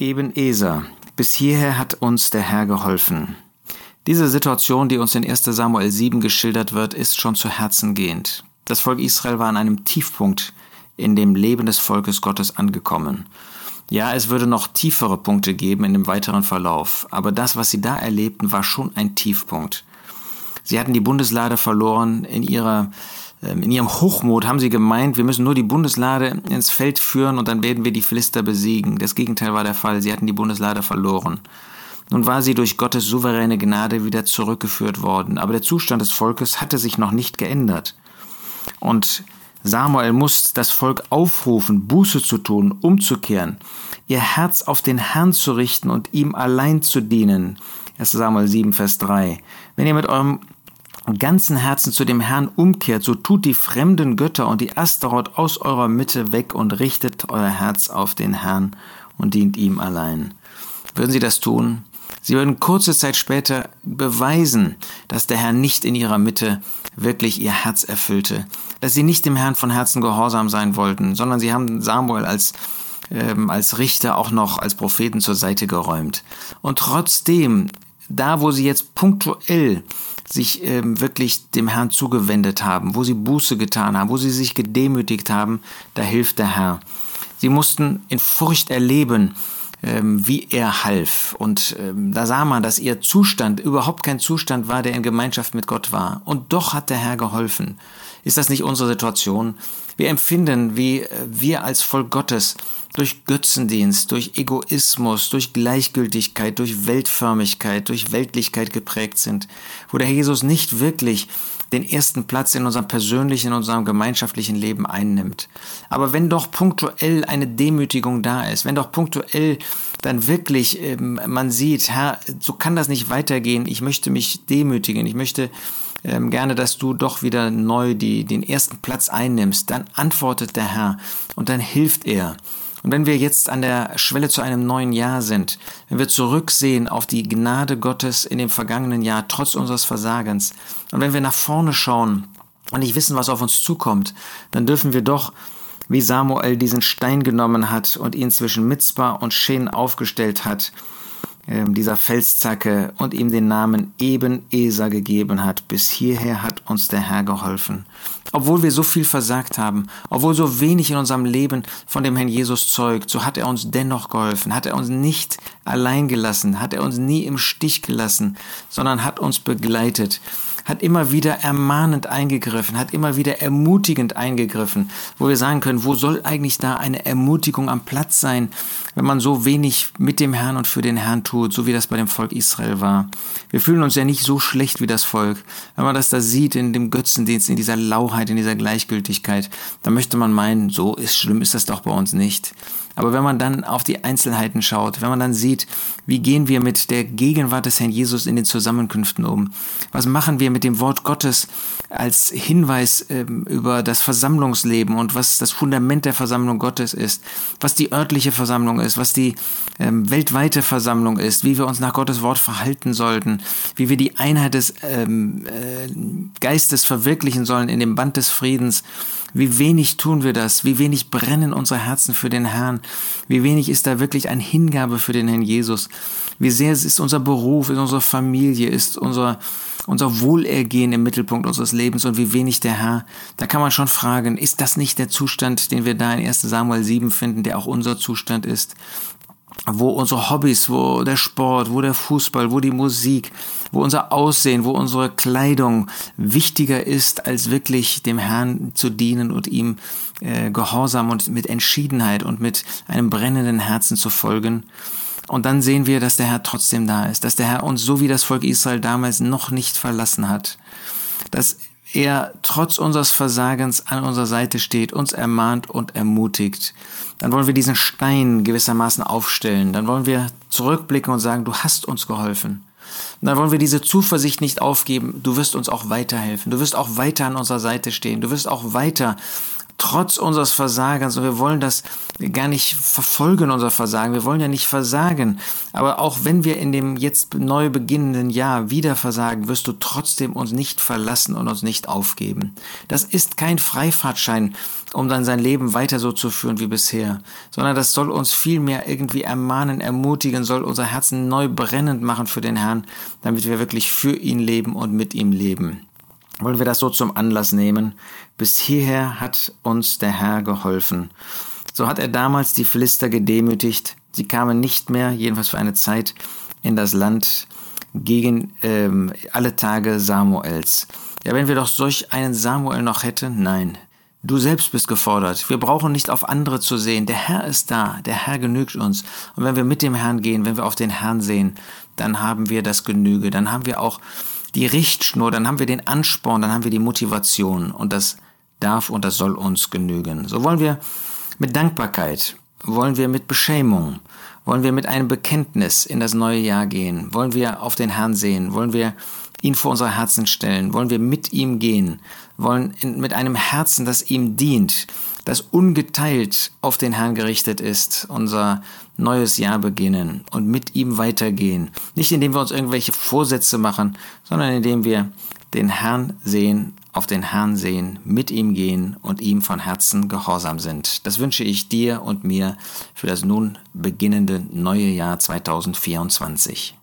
Eben Eser. Bis hierher hat uns der Herr geholfen. Diese Situation, die uns in 1 Samuel 7 geschildert wird, ist schon zu Herzen gehend. Das Volk Israel war an einem Tiefpunkt in dem Leben des Volkes Gottes angekommen. Ja, es würde noch tiefere Punkte geben in dem weiteren Verlauf, aber das, was sie da erlebten, war schon ein Tiefpunkt. Sie hatten die Bundeslade verloren in ihrer in ihrem Hochmut haben sie gemeint, wir müssen nur die Bundeslade ins Feld führen und dann werden wir die Philister besiegen. Das Gegenteil war der Fall. Sie hatten die Bundeslade verloren. Nun war sie durch Gottes souveräne Gnade wieder zurückgeführt worden, aber der Zustand des Volkes hatte sich noch nicht geändert. Und Samuel muss das Volk aufrufen, Buße zu tun, umzukehren, ihr Herz auf den Herrn zu richten und ihm allein zu dienen. 1 Samuel 7, Vers 3. Wenn ihr mit eurem ganzen Herzen zu dem Herrn umkehrt, so tut die fremden Götter und die Astaroth aus eurer Mitte weg und richtet euer Herz auf den Herrn und dient ihm allein. Würden sie das tun? Sie würden kurze Zeit später beweisen, dass der Herr nicht in ihrer Mitte wirklich ihr Herz erfüllte, dass sie nicht dem Herrn von Herzen gehorsam sein wollten, sondern sie haben Samuel als ähm, als Richter auch noch als Propheten zur Seite geräumt. Und trotzdem, da wo sie jetzt punktuell sich ähm, wirklich dem Herrn zugewendet haben, wo sie Buße getan haben, wo sie sich gedemütigt haben, da hilft der Herr. Sie mussten in Furcht erleben, ähm, wie er half. Und ähm, da sah man, dass ihr Zustand überhaupt kein Zustand war, der in Gemeinschaft mit Gott war. Und doch hat der Herr geholfen. Ist das nicht unsere Situation? Wir empfinden, wie äh, wir als Volk Gottes durch Götzendienst, durch Egoismus, durch Gleichgültigkeit, durch Weltförmigkeit, durch Weltlichkeit geprägt sind, wo der Herr Jesus nicht wirklich den ersten Platz in unserem persönlichen, in unserem gemeinschaftlichen Leben einnimmt. Aber wenn doch punktuell eine Demütigung da ist, wenn doch punktuell dann wirklich ähm, man sieht, Herr, so kann das nicht weitergehen, ich möchte mich demütigen, ich möchte ähm, gerne, dass du doch wieder neu die, den ersten Platz einnimmst, dann antwortet der Herr und dann hilft er. Und wenn wir jetzt an der Schwelle zu einem neuen Jahr sind, wenn wir zurücksehen auf die Gnade Gottes in dem vergangenen Jahr, trotz unseres Versagens, und wenn wir nach vorne schauen und nicht wissen, was auf uns zukommt, dann dürfen wir doch, wie Samuel diesen Stein genommen hat und ihn zwischen Mitzbah und Shen aufgestellt hat, dieser Felszacke und ihm den Namen Eben-Eser gegeben hat. Bis hierher hat uns der Herr geholfen. Obwohl wir so viel versagt haben, obwohl so wenig in unserem Leben von dem Herrn Jesus zeugt, so hat er uns dennoch geholfen, hat er uns nicht allein gelassen, hat er uns nie im Stich gelassen, sondern hat uns begleitet hat immer wieder ermahnend eingegriffen, hat immer wieder ermutigend eingegriffen, wo wir sagen können, wo soll eigentlich da eine Ermutigung am Platz sein, wenn man so wenig mit dem Herrn und für den Herrn tut, so wie das bei dem Volk Israel war. Wir fühlen uns ja nicht so schlecht wie das Volk. Wenn man das da sieht in dem Götzendienst, in dieser Lauheit, in dieser Gleichgültigkeit, dann möchte man meinen, so ist schlimm ist das doch bei uns nicht. Aber wenn man dann auf die Einzelheiten schaut, wenn man dann sieht, wie gehen wir mit der Gegenwart des Herrn Jesus in den Zusammenkünften um? Was machen wir mit dem Wort Gottes als Hinweis ähm, über das Versammlungsleben und was das Fundament der Versammlung Gottes ist, was die örtliche Versammlung ist, was die ähm, weltweite Versammlung ist, wie wir uns nach Gottes Wort verhalten sollten, wie wir die Einheit des ähm, äh, Geistes verwirklichen sollen in dem Band des Friedens wie wenig tun wir das? Wie wenig brennen unsere Herzen für den Herrn? Wie wenig ist da wirklich ein Hingabe für den Herrn Jesus? Wie sehr ist unser Beruf, ist unsere Familie, ist unser, unser Wohlergehen im Mittelpunkt unseres Lebens und wie wenig der Herr? Da kann man schon fragen, ist das nicht der Zustand, den wir da in 1 Samuel 7 finden, der auch unser Zustand ist? Wo unsere Hobbys, wo der Sport, wo der Fußball, wo die Musik, wo unser Aussehen, wo unsere Kleidung wichtiger ist, als wirklich dem Herrn zu dienen und ihm äh, gehorsam und mit Entschiedenheit und mit einem brennenden Herzen zu folgen. Und dann sehen wir, dass der Herr trotzdem da ist, dass der Herr uns so wie das Volk Israel damals noch nicht verlassen hat, dass er trotz unseres Versagens an unserer Seite steht, uns ermahnt und ermutigt, dann wollen wir diesen Stein gewissermaßen aufstellen. Dann wollen wir zurückblicken und sagen, du hast uns geholfen. Und dann wollen wir diese Zuversicht nicht aufgeben, du wirst uns auch weiterhelfen. Du wirst auch weiter an unserer Seite stehen. Du wirst auch weiter trotz unseres Versagens. Und wir wollen das gar nicht verfolgen, unser Versagen. Wir wollen ja nicht versagen. Aber auch wenn wir in dem jetzt neu beginnenden Jahr wieder versagen, wirst du trotzdem uns nicht verlassen und uns nicht aufgeben. Das ist kein Freifahrtschein, um dann sein Leben weiter so zu führen wie bisher, sondern das soll uns vielmehr irgendwie ermahnen, ermutigen, soll unser Herzen neu brennend machen für den Herrn, damit wir wirklich für ihn leben und mit ihm leben wollen wir das so zum Anlass nehmen. Bis hierher hat uns der Herr geholfen. So hat er damals die Philister gedemütigt. Sie kamen nicht mehr, jedenfalls für eine Zeit, in das Land gegen ähm, alle Tage Samuels. Ja, wenn wir doch solch einen Samuel noch hätten, nein. Du selbst bist gefordert. Wir brauchen nicht auf andere zu sehen. Der Herr ist da. Der Herr genügt uns. Und wenn wir mit dem Herrn gehen, wenn wir auf den Herrn sehen, dann haben wir das Genüge. Dann haben wir auch die Richtschnur, dann haben wir den Ansporn, dann haben wir die Motivation und das darf und das soll uns genügen. So wollen wir mit Dankbarkeit, wollen wir mit Beschämung, wollen wir mit einem Bekenntnis in das neue Jahr gehen, wollen wir auf den Herrn sehen, wollen wir ihn vor unser Herzen stellen, wollen wir mit ihm gehen, wollen mit einem Herzen, das ihm dient, das ungeteilt auf den Herrn gerichtet ist, unser neues Jahr beginnen und mit ihm weitergehen. Nicht indem wir uns irgendwelche Vorsätze machen, sondern indem wir den Herrn sehen, auf den Herrn sehen, mit ihm gehen und ihm von Herzen gehorsam sind. Das wünsche ich dir und mir für das nun beginnende neue Jahr 2024.